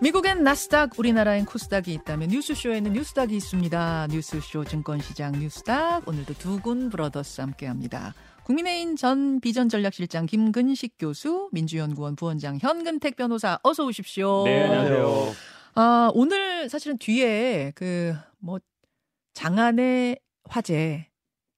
미국엔 나스닥, 우리나라엔 코스닥이 있다면 뉴스쇼에는 뉴스닥이 있습니다. 뉴스쇼 증권시장 뉴스닥 오늘도 두 군 브러더스 함께합니다. 국민의힘 전 비전전략실장 김근식 교수, 민주연구원 부원장 현근택 변호사 어서 오십시오. 네, 안녕하세요. 아, 오늘 사실은 뒤에 그 뭐 장안의 화재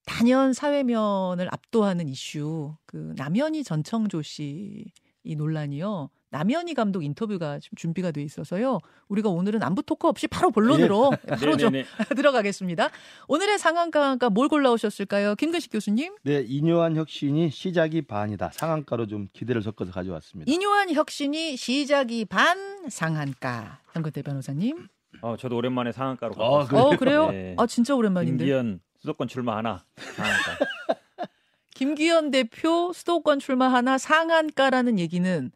단연 사회면을 압도하는 이슈 그 남현희 전청조 씨 이 논란이요. 남현희 감독 인터뷰가 지금 준비가 돼 있어서요. 우리가 오늘은 안부 토크 없이 바로 본론으로 예. 바로 좀 네네네. 들어가겠습니다. 오늘의 상한가가 뭘 골라오셨을까요? 김근식 교수님. 네, 이뇨한 혁신이 시작이 반이다. 상한가로 좀 기대를 섞어서 가져왔습니다. 이뇨한 혁신이 시작이 반 상한가. 현근태 변호사님. 어, 저도 오랜만에 상한가로 아, 가봤습니다. 어 그래요? 네. 아 진짜 오랜만인데. 김기현 수도권 출마 하나 상한가. 김기현 대표 수도권 출마 하나 상한가라는 얘기는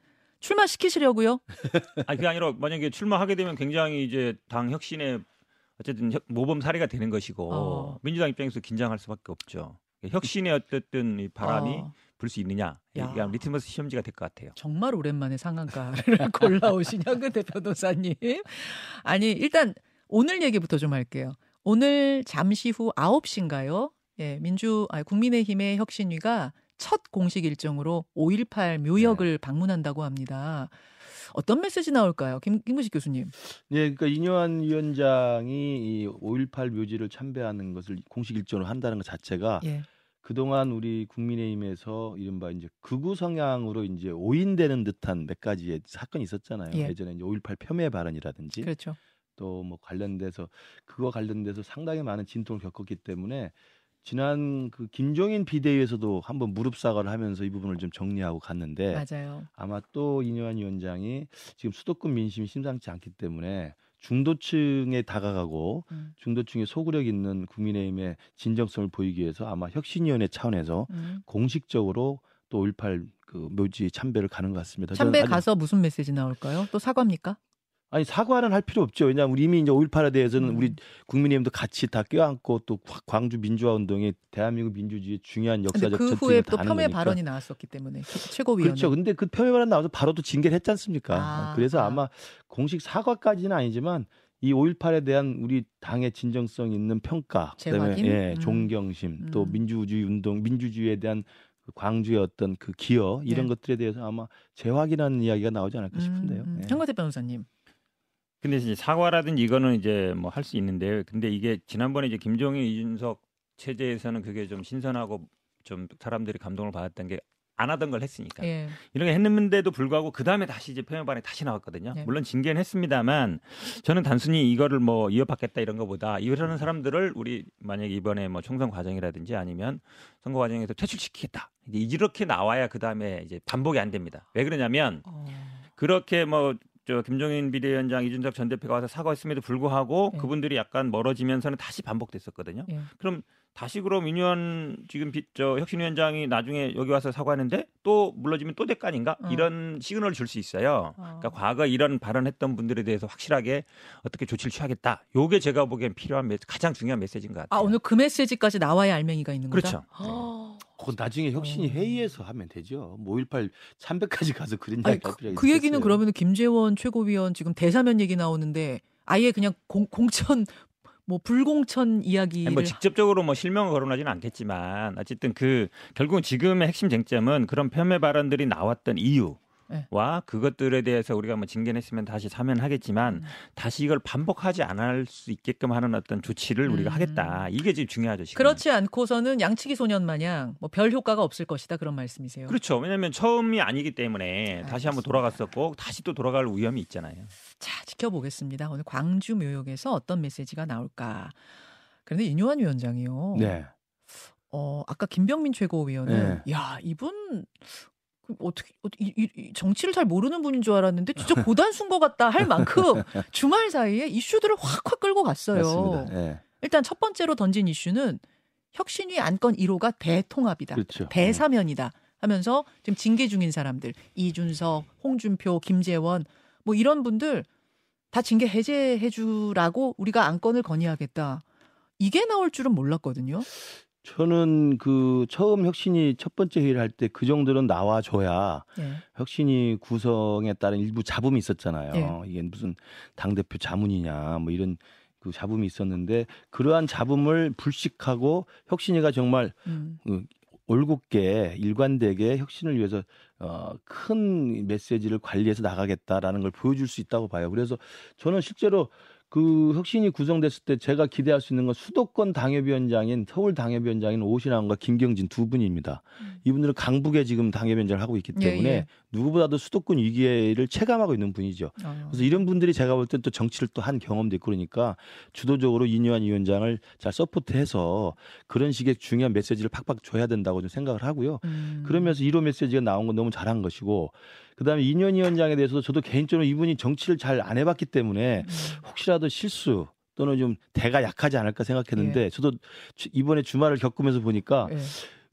출마시키시려고요? 아니 그게 아니라 만약에 출마하게 되면 굉장히 이제 당 혁신의 어쨌든 혁- 모범 사례가 되는 것이고 어. 민주당 입장에서 긴장할 수밖에 없죠. 혁신의 어쨌든 이 바람이 어, 불수 있느냐 야. 이게 리트머스 시험지가 될 것 같아요. 정말 오랜만에 상한가를 골라오신 현근택 변호사님. 아니 일단 오늘 얘기부터 좀 할게요. 오늘 잠시 후 9시인가요? 예, 민주 아니, 국민의힘의 혁신위가 첫 공식 일정으로 5.18 묘역을 방문한다고 합니다. 어떤 메시지 나올까요? 김, 김구식 교수님. 네, 그러니까 이뇨한 위원장이 이5.18 묘지를 참배하는 것을 공식 일정으로 한다는 것 자체가 예. 그동안 우리 국민의힘에서 이른바 이제 극우 성향으로 이제 오인되는 듯한 몇 가지의 사건이 있었잖아요. 예. 예. 전에 이제 5.18 폄훼 발언이라든지 그렇죠. 또 뭐 관련돼서 그거 관련돼서 상당히 많은 진통을 겪었기 때문에 지난 그 김종인 비대위에서도 한번 무릎 사과를 하면서 이 부분을 좀 정리하고 갔는데 맞아요. 아마 또 이뇨한 위원장이 지금 수도권 민심이 심상치 않기 때문에 중도층에 다가가고 음, 중도층에 소구력 있는 국민의힘의 진정성을 보이기 위해서 아마 혁신위원회 차원에서 음. 공식적으로 또 5.18 그 묘지 참배를 가는 것 같습니다. 참배 가서 무슨 메시지 나올까요? 또 사과입니까? 아니 사과는 할 필요 없죠. 왜냐하면 우리 이미 이제 5.18에 대해서는 음. 우리 국민의힘도 같이 다 껴안고 또 과- 광주 민주화 운동이 대한민국 민주주의의 중요한 역사적 그 후에 다또 폄훼. 발언이 나왔었기 때문에 최고위원 그렇죠. 근데 그 폄훼 발언 나와서 바로 또 징계를 했지 않습니까? 아, 그래서 아. 아마 공식 사과까지는 아니지만 이 5.18에 대한 우리 당의 진정성 있는 평가, 그다음에? 예, 음. 존경심, 또 음. 민주주의 운동, 민주주의에 대한 그 광주의 어떤 그 기여 이런 네. 것들에 대해서 아마 재확인하는 이야기가 나오지 않을까 싶은데요. 음, 음. 예. 현건태 변호사님. 근데 이제 사과라든지 이거는 이제 뭐 할 수 있는데 근데 이게 지난번에 이제 김종인 이준석 체제에서는 그게 좀 신선하고 좀 사람들이 감동을 받았던 게 안 하던 걸 했으니까 예. 이런 게 했는데도 불구하고 그 다음에 다시 이제 표현반에 다시 나왔거든요. 네. 물론 징계는 했습니다만 저는 단순히 이거를 뭐 이어받겠다 이런 것보다 이러는 사람들을 우리 만약에 이번에 뭐 총선 과정이라든지 아니면 선거 과정에서 퇴출시키겠다. 이제 이렇게 나와야 그 다음에 이제 반복이 안 됩니다. 왜 그러냐면 어. 그렇게 뭐 저 김종인 비대위원장 이준석 전 대표가 와서 사과했음에도 불구하고 네. 그분들이 약간 멀어지면서는 다시 반복됐었거든요. 예. 그럼 다시 그럼 윤의원 지금 비- 저 혁신위원장이 나중에 여기 와서 사과하는데 또 물러지면 또될거 아닌가 어. 이런 시그널을 줄 수 있어요. 어. 그러니까 과거 이런 발언했던 분들에 대해서 확실하게 어떻게 조치를 취하겠다. 요게 제가 보기엔 필요한 메, 가장 중요한 메시지인 것 같아요. 아 오늘 그 메시지까지 나와야 알맹이가 있는 거다. 그렇죠. 아, 그건 나중에 혁신이 어. 회의에서 하면 되죠. 뭐5.18 참배까지 가서 그런 이야기 할 그, 필요가 그 얘기는. 그러면 김재원 최고위원 지금 대사면 얘기 나오는데 아예 그냥 공, 공천 뭐 불공천 이야기를 뭐 직접적으로 뭐 실명을 거론하지는 않겠지만 어쨌든 그 결국은 지금의 핵심 쟁점은 그런 폄훼 발언들이 나왔던 이유와 네. 그것들에 대해서 우리가 뭐 징계했으면 다시 사면 하겠지만 음. 다시 이걸 반복하지 않을 수 있게끔 하는 어떤 조치를 우리가 음. 하겠다. 이게 지금 중요하죠. 지금. 그렇지 않고서는 양치기 소년 마냥 뭐 별 효과가 없을 것이다 그런 말씀이세요. 그렇죠. 왜냐하면 처음이 아니기 때문에 다시 한번 알겠습니다. 돌아갔었고 다시 또 돌아갈 위험이 있잖아요. 자 지켜보겠습니다. 오늘 광주 묘역에서 어떤 메시지가 나올까. 그런데 이뇨한 위원장이요. 네. 어 아까 김병민 최고위원은 야 이분 그 어떻게 어, 이, 이- 이 정치를 잘 모르는 분인 줄 알았는데 진짜 고단수인 것 같다 할 만큼 주말 사이에 이슈들을 확확 끌고 갔어요. 예. 일단 첫 번째로 던진 이슈는 혁신위 안건 1호가 대통합이다. 그렇죠. 대사면이다 하면서 지금 징계 중인 사람들 이준석, 홍준표, 김재원 뭐 이런 분들 다 징계 해제해 주라고 우리가 안건을 건의하겠다. 이게 나올 줄은 몰랐거든요. 저는 그 처음 혁신이 첫 번째 회의를 할 때 그 정도는 나와줘야 예. 혁신이 구성에 따른 일부 잡음이 있었잖아요. 예. 이게 무슨 당 대표 자문이냐 뭐 이런 그 잡음이 있었는데 그러한 잡음을 불식하고 혁신이가 정말 음. 그 올곧게 일관되게 혁신을 위해서 어, 큰 메시지를 관리해서 나가겠다라는 걸 보여줄 수 있다고 봐요. 그래서 저는 실제로 그 혁신이 구성됐을 때 제가 기대할 수 있는 건 수도권 당협위원장인 서울 당협위원장인 오신환과 김경진 두 분입니다. 음. 이분들은 강북에 지금 당협위원장을 하고 있기 예, 때문에 예. 누구보다도 수도권 위기를 체감하고 있는 분이죠. 어. 그래서 이런 분들이 제가 볼 땐 또 정치를 또 한 경험도 있고 그러니까 주도적으로 이뇨한 위원장을 잘 서포트해서 그런 식의 중요한 메시지를 팍팍 줘야 된다고 좀 생각을 하고요. 음. 그러면서 1호 메시지가 나온 건 너무 잘한 것이고 그다음에 이뇨한 위원장에 대해서도 저도 개인적으로 이분이 정치를 잘 안 해봤기 때문에 음. 혹시라도 실수 또는 좀 대가 약하지 않을까 생각했는데 저도 주- 이번에 주말을 겪으면서 보니까 예.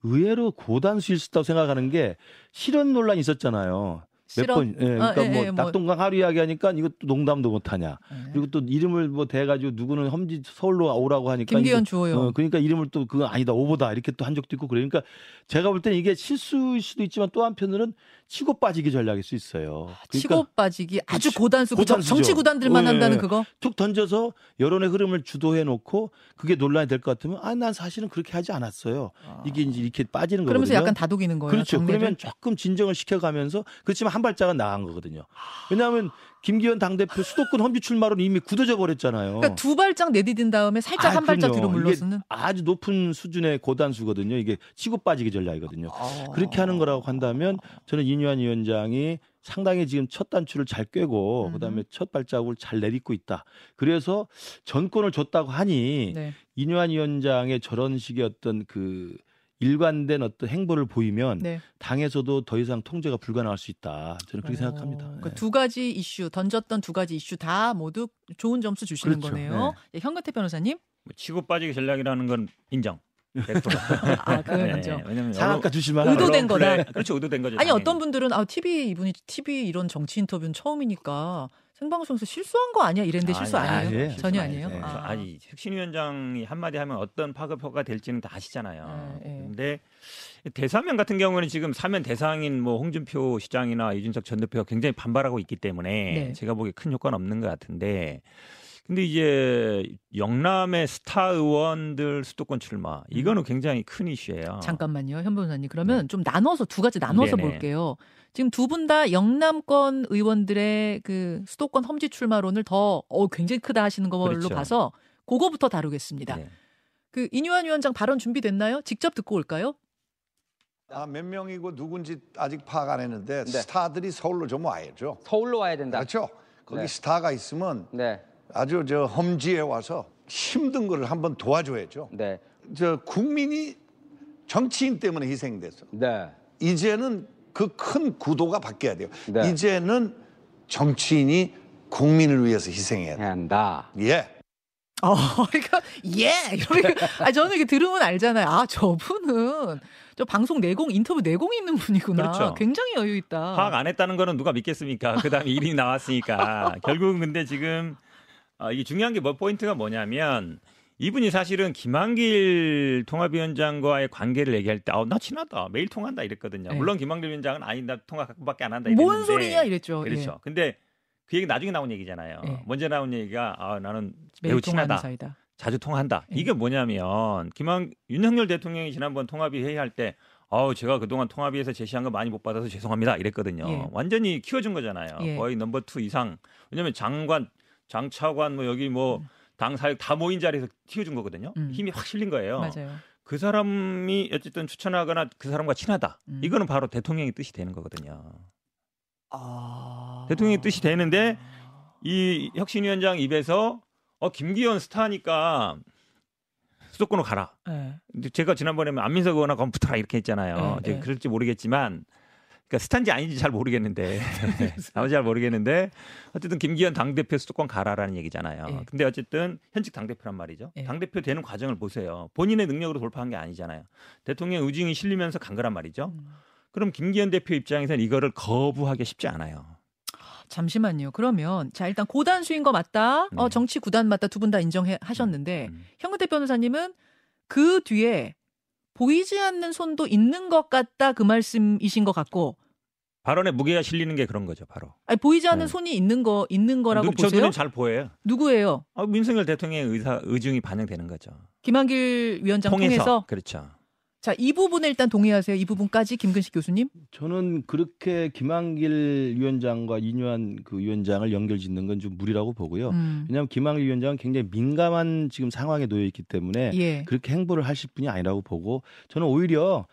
의외로 고단수일 수 있다고 생각하는 게 실현 논란이 있었잖아요. 몇 실업? 번, 예, 그러니까 아, 예, 뭐 예, 뭐. 낙동강 하루 이야기 하니까 이것도 농담도 못하냐. 예. 그리고 또 이름을 뭐 대가지고 누구는 험지 서울로 오라고 하니까 김기현 주호요. 어, 그러니까 이름을 또 그건 아니다 오보다 이렇게 또 한 적도 있고 그러니까 제가 볼 때는 이게 실수일 수도 있지만 또 한편으로는 치고 빠지기 전략일 수 있어요. 그러니까 치고 빠지기 아주. 고단수 그 정- 고단수죠. 정치 구단들만 예, 한다는 예. 그거. 툭 던져서 여론의 흐름을 주도해 놓고 그게 논란이 될 것 같으면 아 난 사실은 그렇게 하지 않았어요. 이게 이제 이렇게 빠지는 그러면서 거거든요. 약간 다독이는 거예요. 그렇죠. 정리를? 그러면 조금 진정을 시켜가면서 그렇지만 한 발짝은 나간 거거든요. 왜냐하면 김기현 당대표 수도권 험지 출마로는 이미 굳어져 버렸잖아요. 그러니까 두 발짝 내디딘 다음에 살짝 아, 한 발짝 뒤로. 물러서는. 아주 높은 수준의 고단수거든요. 이게 치고 빠지기 전략이거든요. 어. 그렇게 하는 거라고 한다면 저는 이뉴한 위원장이 상당히 지금 첫 단추를 잘 꿰고 음. 그다음에 첫 발자국을 잘 내딛고 있다. 그래서 전권을 줬다고 하니 네. 이뉴한 위원장의 저런 식의 어떤 그 일관된 어떤 행보를 보이면 네. 당에서도 더 이상 통제가 불가능할 수 있다. 저는 그렇게 어, 생각합니다. 그러니까 네. 두 가지 이슈 던졌던 두 가지 이슈 다 모두 좋은 점수 주시는 그렇죠. 거네요. 예, 현근태 변호사님. 뭐 치고 빠지기 전략이라는 건 인정. 100%. 아, 그건 네, 인정. 왜냐면 상한가 주실만 의도된 거다. 그렇죠. 의도된 거죠. 아니 당연히. 어떤 분들은 아 TV 이분이 TV 이런 정치 인터뷰는 처음이니까 생방송에서 실수한 거 아니야 이랬는데 실수 아니, 아니에요? 아니에요. 전혀 아니에요. 아니에요. 아. 아니 혁신 위원장이 한마디 하면 어떤 파급효과가 될지는 다 아시잖아요. 네, 네. 근데 대사면 같은 경우는 지금 사면 대상인 뭐 홍준표 시장이나 이준석 전 대표가 굉장히 반발하고 있기 때문에 네. 제가 보기에 큰 효과는 없는 것 같은데 근데 이제 영남의 스타 의원들 수도권 출마 이거는 굉장히 큰 이슈예요. 잠깐만요, 현 변호사님. 그러면 좀 나눠서 두 가지 나눠서 네네. 볼게요. 지금 두 분 다 영남권 의원들의 그 수도권 험지 출마론을 더 어, 굉장히 크다 하시는 걸로 그렇죠. 봐서 그거부터 다루겠습니다. 네. 그 이뉴한 위원장 발언 준비됐나요? 직접 듣고 올까요? 아, 몇 명이고 누군지 아직 파악 안 했는데 네. 스타들이 서울로 좀 와야죠. 서울로 와야 된다. 그렇죠? 거기 네. 스타가 있으면 네, 아주 저 험지에 와서 힘든 거를 한번 도와줘야죠. 네, 저 국민이 정치인 때문에 희생돼서 네. 이제는 그 큰 구도가 바뀌어야 돼요. 네. 이제는 정치인이 국민을 위해서 희생해야 돼요. 한다. 예. 어, 그러니까 예. 이러니까 아 저는 이게 들으면 알잖아요. 아 저분은 저 방송 내공 인터뷰 내공이 있는 분이구나. 그렇죠. 굉장히 여유 있다. 파악 안 했다는 거는 누가 믿겠습니까? 그다음에 일이 나왔으니까 결국은 근데 지금 어, 이게 중요한 게 뭐 포인트가 뭐냐면 이분이 사실은 김한길 통합위원장과의 관계를 얘기할 때, 아, 나 친하다, 매일 통한다 이랬거든요. 네. 물론 김한길 위원장은 아니 나 통화 가끔밖에 안 한다 뭔 이랬는데 소리냐 이랬죠. 그렇죠. 근데 그 얘기 나중에 나온 얘기잖아요. 예. 먼저 나온 얘기가 아, 나는 매우 친하다. 사이다. 자주 통한다. 예. 이게 뭐냐면 김한 윤석열 대통령이 지난번 통합위 회의할 때 아우 제가 그동안 통합위에서 제시한 거 많이 못 받아서 죄송합니다 이랬거든요. 예. 완전히 키워준 거잖아요. 예. 거의 number two 이상. 왜냐면 장관, 장차관 뭐 여기 뭐 당 사역 다 모인 자리에서 키워준 거거든요. 음. 힘이 확 실린 거예요. 맞아요. 그 사람이 어쨌든 추천하거나 그 사람과 친하다. 음. 이거는 바로 대통령의 뜻이 되는 거거든요. 아... 대통령의 뜻이 되는데 이 혁신위원장 입에서 어 김기현 스타니까 수도권으로 가라. 예. 근데 제가 지난번에 안민석 의원하고 붙어라 이렇게 했잖아요. 네, 네. 그럴지 모르겠지만 그러니까 스탄지 아닌지 잘 모르겠는데 아무지 잘 모르겠는데 어쨌든 김기현 당 대표 수도권 가라라는 얘기잖아요. 예. 근데 어쨌든 현직 당 대표란 말이죠. 예. 당 대표 되는 과정을 보세요. 본인의 능력으로 돌파한 게 아니잖아요. 대통령 의중이 실리면서 간 거란 말이죠. 음. 그럼 김기현 대표 입장에서는 이거를 거부하기 쉽지 않아요. 잠시만요. 그러면 자 일단 고단수인 거 맞다. 어 네. 정치 구단 맞다. 두 분 다 인정해 하셨는데 음. 현근택 변호사님은 그 뒤에 보이지 않는 손도 있는 것 같다 그 말씀이신 것 같고 발언에 무게가 실리는 게 그런 거죠, 바로. 아니, 보이지 않는 네. 손이 있는 거 있는 거라고 눈- 저 보세요? 눈엔 잘 보여요. 누구예요? 아, 윤석열 대통령의 의사 의중이 반영되는 거죠. 김한길 위원장 통해서. 통해서 그렇죠. 자, 이 부분에 일단 동의하세요. 이 부분까지 김근식 교수님. 저는 그렇게 김한길 위원장과 이뇨한 그 위원장을 연결짓는 건 좀 무리라고 보고요. 음. 왜냐하면 김한길 위원장은 굉장히 민감한 지금 상황에 놓여 있기 때문에 예. 그렇게 행보를 하실 분이 아니라고 보고 저는 오히려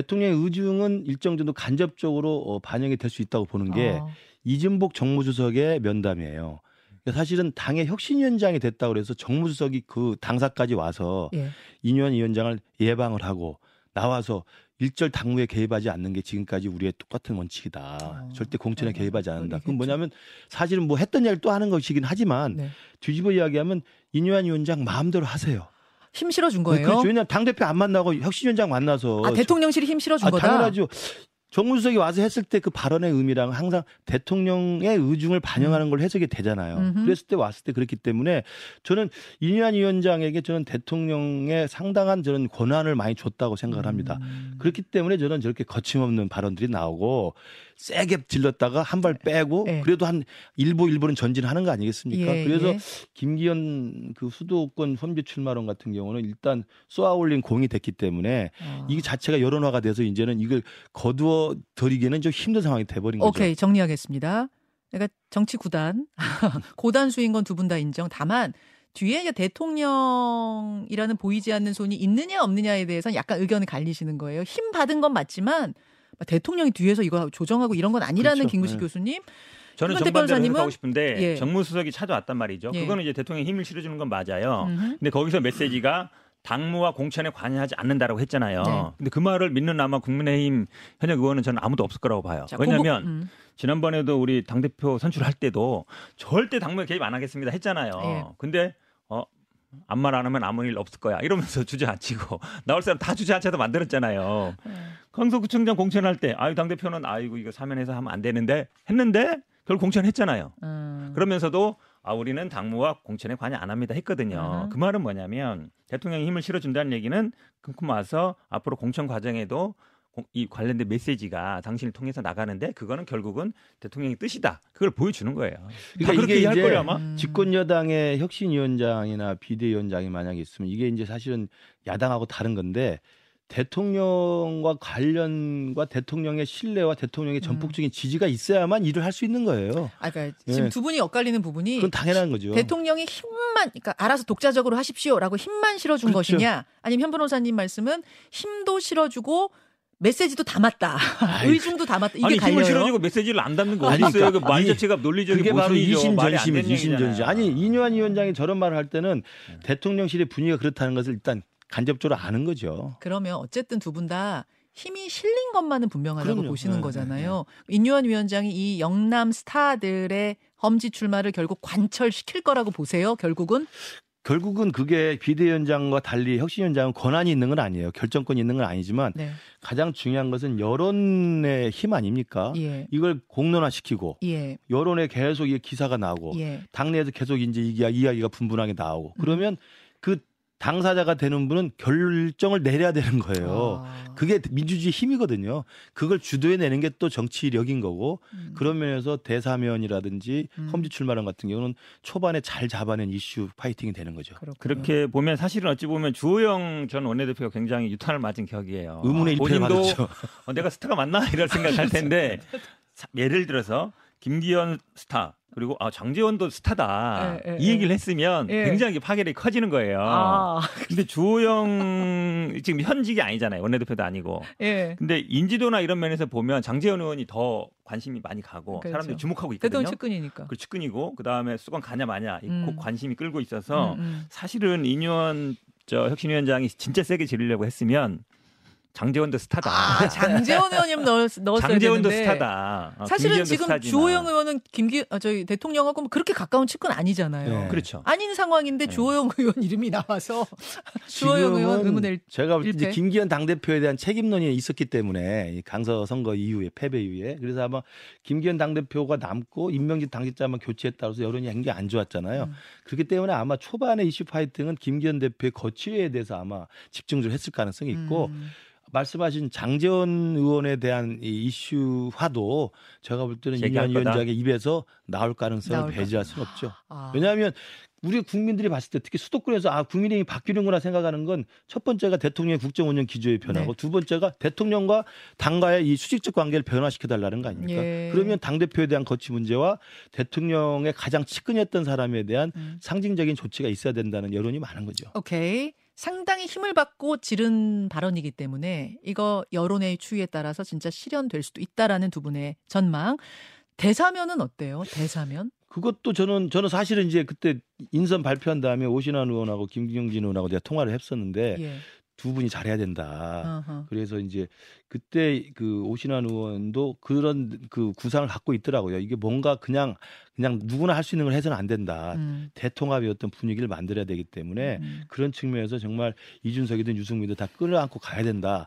대통령의 의중은 일정 정도 간접적으로 어, 반영이 될 수 있다고 보는 게 어. 이진복 정무수석의 면담이에요. 그러니까 사실은 당의 혁신위원장이 됐다고 그래서 정무수석이 그 당사까지 와서 예. 이뇨한 위원장을 예방을 하고 나와서 일절 당무에 개입하지 않는 게 지금까지 우리의 똑같은 원칙이다. 어. 절대 공천에 어, 개입하지 않는다. 그건 좀- 뭐냐면 사실은 뭐 했던 얘기를 또 하는 것이긴 하지만 네. 뒤집어 이야기하면 이뇨한 위원장 마음대로 하세요. 힘 실어준 거예요. 그렇죠. 왜냐하면 당대표 안 만나고 혁신위원장 만나서 아, 대통령실이 힘 실어준 아, 거다. 당연하죠. 정무수석이 와서 했을 때 그 발언의 의미랑 항상 대통령의 의중을 반영하는 걸 해석이 되잖아요. 음흠. 그랬을 때 왔을 때 그렇기 때문에 저는 이뇨한 위원장에게 저는 대통령의 상당한 저는 권한을 많이 줬다고 생각을 합니다. 음. 그렇기 때문에 저는 저렇게 거침없는 발언들이 나오고 세게 질렀다가 한 발 빼고 예. 그래도 한 일부 일부는 전진하는 거 아니겠습니까? 예, 그래서 예. 김기현 그 수도권 험지 출마론 같은 경우는 일단 쏘아올린 공이 됐기 때문에 어. 이 자체가 여론화가 돼서 이제는 이걸 거두어 들이기는 좀 힘든 상황이 돼버린 거죠. 오케이 정리하겠습니다. 그러니까 정치 구단 고단 수인 건 두 분 다 인정. 다만 뒤에 대통령이라는 보이지 않는 손이 있느냐 없느냐에 대해서는 약간 의견이 갈리시는 거예요. 힘 받은 건 맞지만 대통령이 뒤에서 이거 조정하고 이런 건 아니라는 그렇죠. 김구식 네. 교수님. 저는 정반대로? 생각하고 싶은데 예. 정무수석이 찾아왔단 말이죠. 예. 그거는 이제 대통령이 힘을 실어주는 건 맞아요. 음흠. 근데 거기서 메시지가 당무와 공천에 관여하지 않는다라고 했잖아요. 네. 근데 그 말을 믿는 아마 국민의힘 현역 의원은 저는 아무도 없을 거라고 봐요. 자, 왜냐하면 음. 지난번에도 우리 당대표 선출할 때도 절대 당무에 개입 안 하겠습니다 했잖아요. 예. 근데 어 아무 말 안 하면 아무 일 없을 거야 이러면서 주저앉히고 나올 사람 다 주저앉혀서 만들었잖아요. 네. 강서구청장 공천할 때 아유 당 대표는 아이고 이거 사면해서 하면 안 되는데 했는데 결국 공천했잖아요. 음. 그러면서도 아 우리는 당무와 공천에 관여 안 합니다 했거든요. 아하. 그 말은 뭐냐면 대통령이 힘을 실어준다는 얘기는 그만큼 와서 앞으로 공천 과정에도 공- 이 관련된 메시지가 당신을 통해서 나가는데 그거는 결국은 대통령의 뜻이다. 그걸 보여주는 거예요. 다 그러니까 그렇게 이게 이제 거예요 아마. 음. 집권 여당의 혁신위원장이나 비대위원장이 만약에 있으면 이게 이제 사실은 야당하고 다른 건데 대통령과 관련과 대통령의 신뢰와 대통령의 음. 전폭적인 지지가 있어야만 일을 할 수 있는 거예요. 아, 그러니까 지금 예. 두 분이 엇갈리는 부분이 그건 당연한 거죠. 대통령이 힘만 그러니까 알아서 독자적으로 하십시오라고 힘만 실어준 그렇죠. 것이냐 아니면 현 변호사님 말씀은 힘도 실어주고 메시지도 담았다 의중도 담았다 이게 아니 갈려요. 힘을 실어주고 메시지를 안 담는 거 아니, 어디 있어요? 그 그러니까, 말 아니, 자체가 논리적인 그게 바로 이심전심. 얘기잖아요. 아니 이뇨한 위원장이 저런 말을 할 때는 대통령실의 분위기가 그렇다는 것을 일단 간접적으로 아는 거죠. 그러면 어쨌든 두 분 다 힘이 실린 것만은 분명하다고 그럼요. 보시는 네, 거잖아요. 인유한 위원장이 이 영남 스타들의 험지 출마를 결국 관철시킬 거라고 보세요. 결국은 결국은 그게 비대위원장과 달리 혁신위원장은 권한이 있는 건 아니에요. 결정권이 있는 건 아니지만 네, 가장 중요한 것은 여론의 힘 아닙니까? 예, 이걸 공론화시키고 예, 여론에 계속 이 기사가 나오고 예, 당내에서 계속 이제 이야- 이야기가 분분하게 나오고 음. 그러면 그 당사자가 되는 분은 결정을 내려야 되는 거예요. 아, 그게 민주주의 힘이거든요. 그걸 주도해 내는 게 또 정치력인 거고 음. 그런 면에서 대사면이라든지 음. 험지 출마론 같은 경우는 초반에 잘 잡아낸 이슈 파이팅이 되는 거죠. 그렇군요. 그렇게 보면 사실은 어찌 보면 주호영 전 원내대표가 굉장히 유탄을 맞은 격이에요. 의문의 일패를 본인도 받았죠. 어, 내가 스타가 맞나 이럴 생각할 텐데 사- 예를 들어서 김기현 스타 그리고 아 장재원도 스타다 예, 예, 이 얘기를 했으면 예. 굉장히 파괴력이 커지는 거예요. 아, 근데 주호영 지금 현직이 아니잖아요 원내대표도 아니고. 예. 근데 인지도나 이런 면에서 보면 장재원 의원이 더 관심이 많이 가고 그렇죠. 사람들이 주목하고 있거든요. 대통령 측근이니까. 그 측근이고 그 다음에 수건 가냐 마냐 이 음. 꼭 관심이 끌고 있어서 음, 음. 사실은 이뇨한 저 혁신위원장이 진짜 세게 지르려고 했으면 장재원 도 스타다. 아, 장재원 의원님 넣었, 넣었어야 장재원도 되는데. 스타다. 어, 사실은 지금 스타지만. 주호영 의원은 김기 아, 저희 대통령하고 뭐 그렇게 가까운 측근 아니잖아요. 네. 그렇죠. 아닌 상황인데 네. 주호영 의원 이름이 나와서 주호영 의원 의문을 제가 볼때 이제? 김기현 당 대표에 대한 책임론이 있었기 때문에 이 강서 선거 이후에 패배 이후에 그래서 아마 김기현 당 대표가 남고 임명진 당직자만 교체했다 그래서 여론이 굉장히 안 좋았잖아요. 음. 그렇기 때문에 아마 초반에 이슈 파이팅은 김기현 대표의 거취에 대해서 아마 집중적으로 했을 가능성이 있고 음. 말씀하신 장재원 의원에 대한 이 이슈화도 제가 볼 때는 이현. 위원장의 입에서 나올 가능성을 나올 배제할 수는 없죠. 아. 왜냐하면 우리 국민들이 봤을 때 특히 수도권에서 아 국민의힘이 바뀌는구나 생각하는 건 첫 번째가 대통령의 국정 운영 기조의 변화고 네. 두 번째가 대통령과 당과의 이 수직적 관계를 변화시켜 달라는 거 아닙니까? 예. 그러면 당 대표에 대한 거취 문제와 대통령의 가장 측근이었던 사람에 대한 음. 상징적인 조치가 있어야 된다는 여론이 많은 거죠. 오케이. 상당히 힘을 받고 지른 발언이기 때문에 이거 여론의 추이에 따라서 진짜 실현될 수도 있다라는 두 분의 전망. 대사면은 어때요? 대사면? 그것도 저는 저는 사실은 이제 그때 인선 발표한 다음에 오신환 의원하고 김경진 의원하고 제가 통화를 했었는데 예. 두 분이 잘해야 된다. 어허. 그래서 이제 그때 그 오신환 의원도 그런 그 구상을 갖고 있더라고요. 이게 뭔가 그냥 그냥 누구나 할 수 있는 걸 해서는 안 된다. 음. 대통합의 어떤 분위기를 만들어야 되기 때문에 음. 그런 측면에서 정말 이준석이든 유승민도 다 끌어안고 가야 된다라는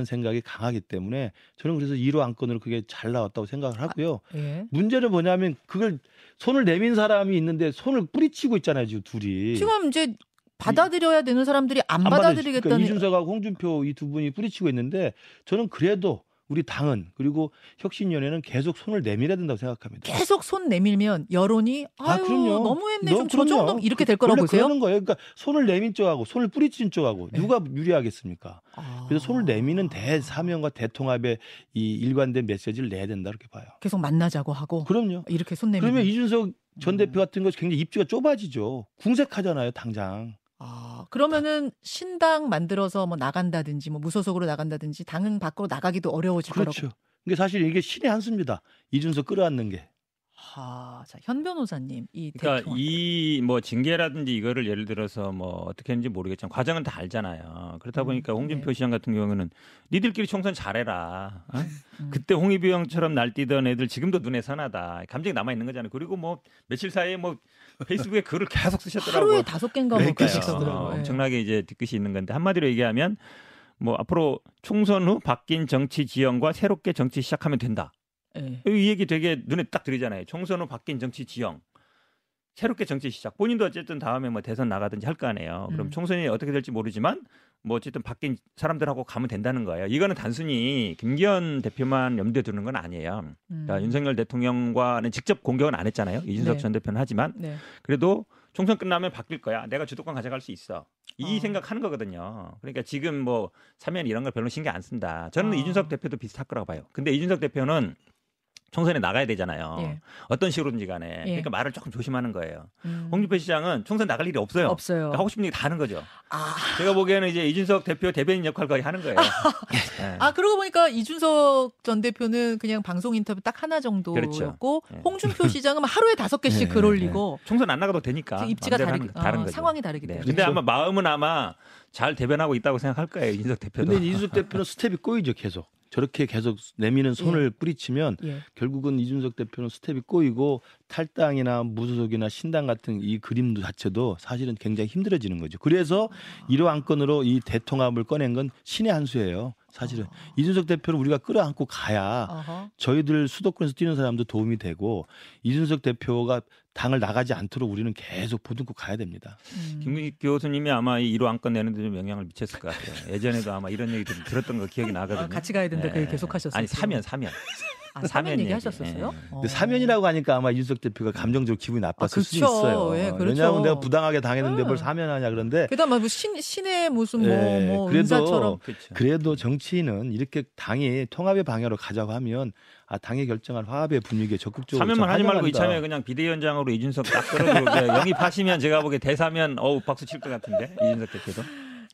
음. 생각이 강하기 때문에 저는 그래서 1호 안건으로 그게 잘 나왔다고 생각을 하고요. 예. 문제는 뭐냐면 그걸 손을 내민 사람이 있는데 손을 뿌리치고 있잖아요, 지금 둘이. 지금 이제 받아들여야 되는 사람들이 안, 안 받아들이- 받아들이겠다는 그러니까 이준석하고 홍준표 이 두 분이 뿌리치고 있는데 저는 그래도 우리 당은 그리고 혁신위원회는 계속 손을 내밀어야 된다고 생각합니다. 계속 손 내밀면 여론이 아, 아유 그럼요. 너무했네 너무 좀저 그럼요. 정도 이렇게 그- 될 거라고 보세요? 그러는 거예요. 그러니까 손을 내민 쪽하고 손을 뿌리친 쪽하고 네. 누가 유리하겠습니까? 아. 그래서 손을 내미는 대사명과 대통합의 이 일관된 메시지를 내야 된다 이렇게 봐요. 계속 만나자고 하고 그럼요. 이렇게 손 내밀면 그러면 이준석 전 음. 대표 같은 거 굉장히 입지가 좁아지죠. 궁색하잖아요, 당장. 아, 그러면은 신당 만들어서 뭐 나간다든지 뭐 무소속으로 나간다든지 당은 밖으로 나가기도 어려워질 그렇죠. 거라고. 이게 사실 이게 신의 한 수입니다. 이준석 끌어안는 게. 아, 자, 현 변호사님 이 그러니까 이 뭐 징계라든지 이거를 예를 들어서 뭐 어떻게 했는지 모르겠지만 과정은 다 알잖아요. 그렇다 음, 보니까 홍준표 네. 시장 같은 경우는 니들끼리 총선 잘해라. 어? 음. 그때 홍의비 형처럼 날뛰던 애들 지금도 눈에 선하다. 감정이 남아 있는 거잖아요. 그리고 뭐 며칠 사이에 뭐 페이스북에 글을 계속 쓰셨더라고요. 하루에 다섯 개인가 뭐. 글씩 쓰더라고요. 어, 예. 엄청나게 이제 뒤끝이 있는 건데 한마디로 얘기하면 뭐 앞으로 총선 후 바뀐 정치 지형과 새롭게 정치 시작하면 된다. 예. 이 얘기 되게 눈에 딱 들이잖아요. 총선 후 바뀐 정치 지형. 새롭게 정치 시작. 본인도 어쨌든 다음에 뭐 대선 나가든지 할 거 아니에요. 그럼 음. 총선이 어떻게 될지 모르지만 뭐 어쨌든 바뀐 사람들하고 가면 된다는 거예요. 이거는 단순히 김기현 대표만 염두에 두는 건 아니에요. 음. 그러니까 윤석열 대통령과는 직접 공격은 안 했잖아요. 이준석 네. 전 대표는 하지만 네. 그래도 총선 끝나면 바뀔 거야. 내가 주도권 가져갈 수 있어. 이 어. 생각하는 거거든요. 그러니까 지금 뭐 사면 이런 걸 별로 신경 안 쓴다. 저는 어. 이준석 대표도 비슷할 거라고 봐요. 근데 이준석 대표는 총선에 나가야 되잖아요. 예. 어떤 식으로든지 간에. 예. 그러니까 말을 조금 조심하는 거예요. 음. 홍준표 시장은 총선 나갈 일이 없어요. 없어요. 그러니까 하고 싶은 얘기 다 하는 거죠. 아. 제가 보기에는 이제 이준석 대표 대변인 역할 거의 하는 거예요. 네. 아, 그러고 보니까 이준석 전 대표는 그냥 방송 인터뷰 딱 하나 정도였고 그렇죠. 네. 홍준표 시장은 하루에 다섯 개씩 네, 글 올리고 총선 안 나가도 되니까. 입지가 마음대로 다르, 하는 거- 다른 어, 거죠. 상황이 다르기 네. 때문에. 근데 그렇죠. 아마 마음은 아마 잘 대변하고 있다고 생각할 거예요. 이준석 대표도. 근데 이준석 대표는 스텝이 꼬이죠, 계속. 저렇게 계속 내미는 손을 뿌리치면 예. 결국은 이준석 대표는 스텝이 꼬이고 탈당이나 무소속이나 신당 같은 이 그림도 자체도 사실은 굉장히 힘들어지는 거죠. 그래서 이러 안건으로 이 대통합을 꺼낸 건 신의 한 수예요. 사실은 이준석 대표를 우리가 끌어안고 가야 어허. 저희들 수도권에서 뛰는 사람도 도움이 되고 이준석 대표가 당을 나가지 않도록 우리는 계속 보듬고 가야 됩니다. 음. 김근식 교수님이 아마 이 1호 안건 내는데 좀 영향을 미쳤을 것 같아요. 예전에도 아마 이런 얘기 좀 들었던 거 기억이 나거든요. 아, 같이 가야 된다. 그 얘기 계속 하셨어요. 아니 사면 사면. 아, 사면 사면 얘기 얘기. 하셨었어요? 예. 어. 근데 사면이라고 하니까 아마 이준석 대표가 감정적으로 기분이 나빴을 아, 수도 그쵸. 있어요. 예, 그렇죠. 왜냐하면 내가 부당하게 당했는데 음. 뭘 사면하냐 그런데 게다가 뭐 신, 신의 무슨 뭐, 예, 뭐 그래도 은사처럼 그렇죠. 그래도 정치인은 이렇게 당이 통합의 방향으로 가자고 하면 아 당이 결정한 화합의 분위기에 적극적으로 사면만 하지 말고. 이참에 그냥 비대위원장으로 이준석 딱 끌어들고 영입하시면 제가 보기에 대사면 어우 박수 칠 것 같은데 이준석 대표도.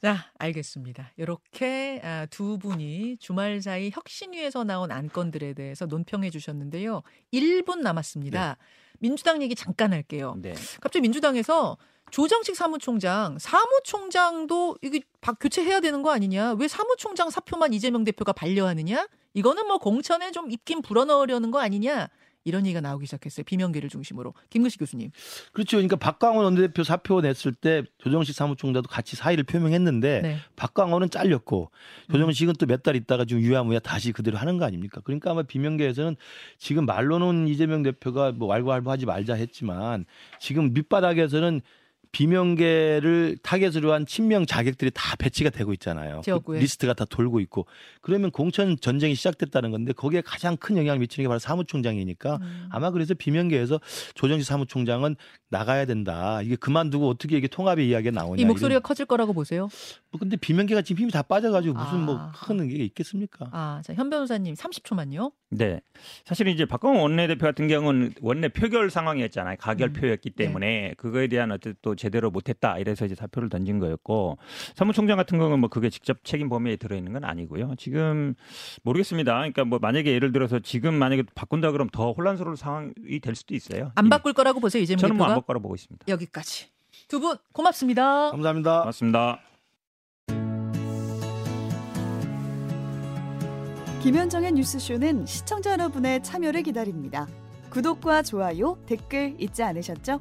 자, 알겠습니다. 이렇게 아, 두 분이 주말 사이 혁신위에서 나온 안건들에 대해서 논평해 주셨는데요. 1분 남았습니다. 민주당 얘기 잠깐 할게요. 네. 갑자기 민주당에서 조정식 사무총장, 사무총장도 이게 박 교체해야 되는 거 아니냐? 왜 사무총장 사표만 이재명 대표가 반려하느냐? 이거는 뭐 공천에 좀 입김 불어넣으려는 거 아니냐? 이런 얘기가 나오기 시작했어요. 비명계를 중심으로. 김근식 교수님. 그렇죠. 그러니까 박광원 원내대표 사표 냈을 때 조정식 사무총장도 같이 사의를 표명했는데 네. 박광원은 잘렸고 조정식은 또 몇 달 있다가 좀 유야무야 다시 그대로 하는 거 아닙니까? 그러니까 아마 비명계에서는 지금 말로는 이재명 대표가 뭐 왈가왈부하지 말자 했지만 지금 밑바닥에서는 비명계를 타겟으로 한 친명 자객들이 다 배치가 되고 있잖아요. 그 리스트가 다 돌고 있고 그러면 공천 전쟁이 시작됐다는 건데 거기에 가장 큰 영향을 미치는 게 바로 사무총장이니까 음. 아마 그래서 비명계에서 조정식 사무총장은 나가야 된다. 이게 그만두고 어떻게 이게 통합의 이야기가 나오냐. 이 목소리가 이런- 커질 거라고 보세요. 뭐 근데 비명계가 지금 힘이 다 빠져가지고 무슨 아. 뭐 큰 게 있겠습니까? 아, 자, 현 변호사님 30초만요. 네. 사실은 이제 박광원 원내대표 같은 경우는 원내 표결 상황이었잖아요. 가결표였기 네. 때문에 그거에 대한 어쨌든 또 제대로 못했다. 이래서 이제 사표를 던진 거였고 사무총장 같은 경우는 뭐 그게 직접 책임 범위에 들어있는 건 아니고요. 지금 모르겠습니다. 그러니까 뭐 만약에 예를 들어서 지금 만약에 바꾼다 그러면 더 혼란스러운 상황이 될 수도 있어요. 안 이미. 바꿀 거라고 보세요, 이재명 저는 뭐. 안 바꿔라 보고 있습니다. 여기까지. 두 분 고맙습니다. 감사합니다. 고맙습니다. 김현정의 뉴스쇼는 시청자 여러분의 참여를 기다립니다. 구독과 좋아요, 댓글 잊지 않으셨죠?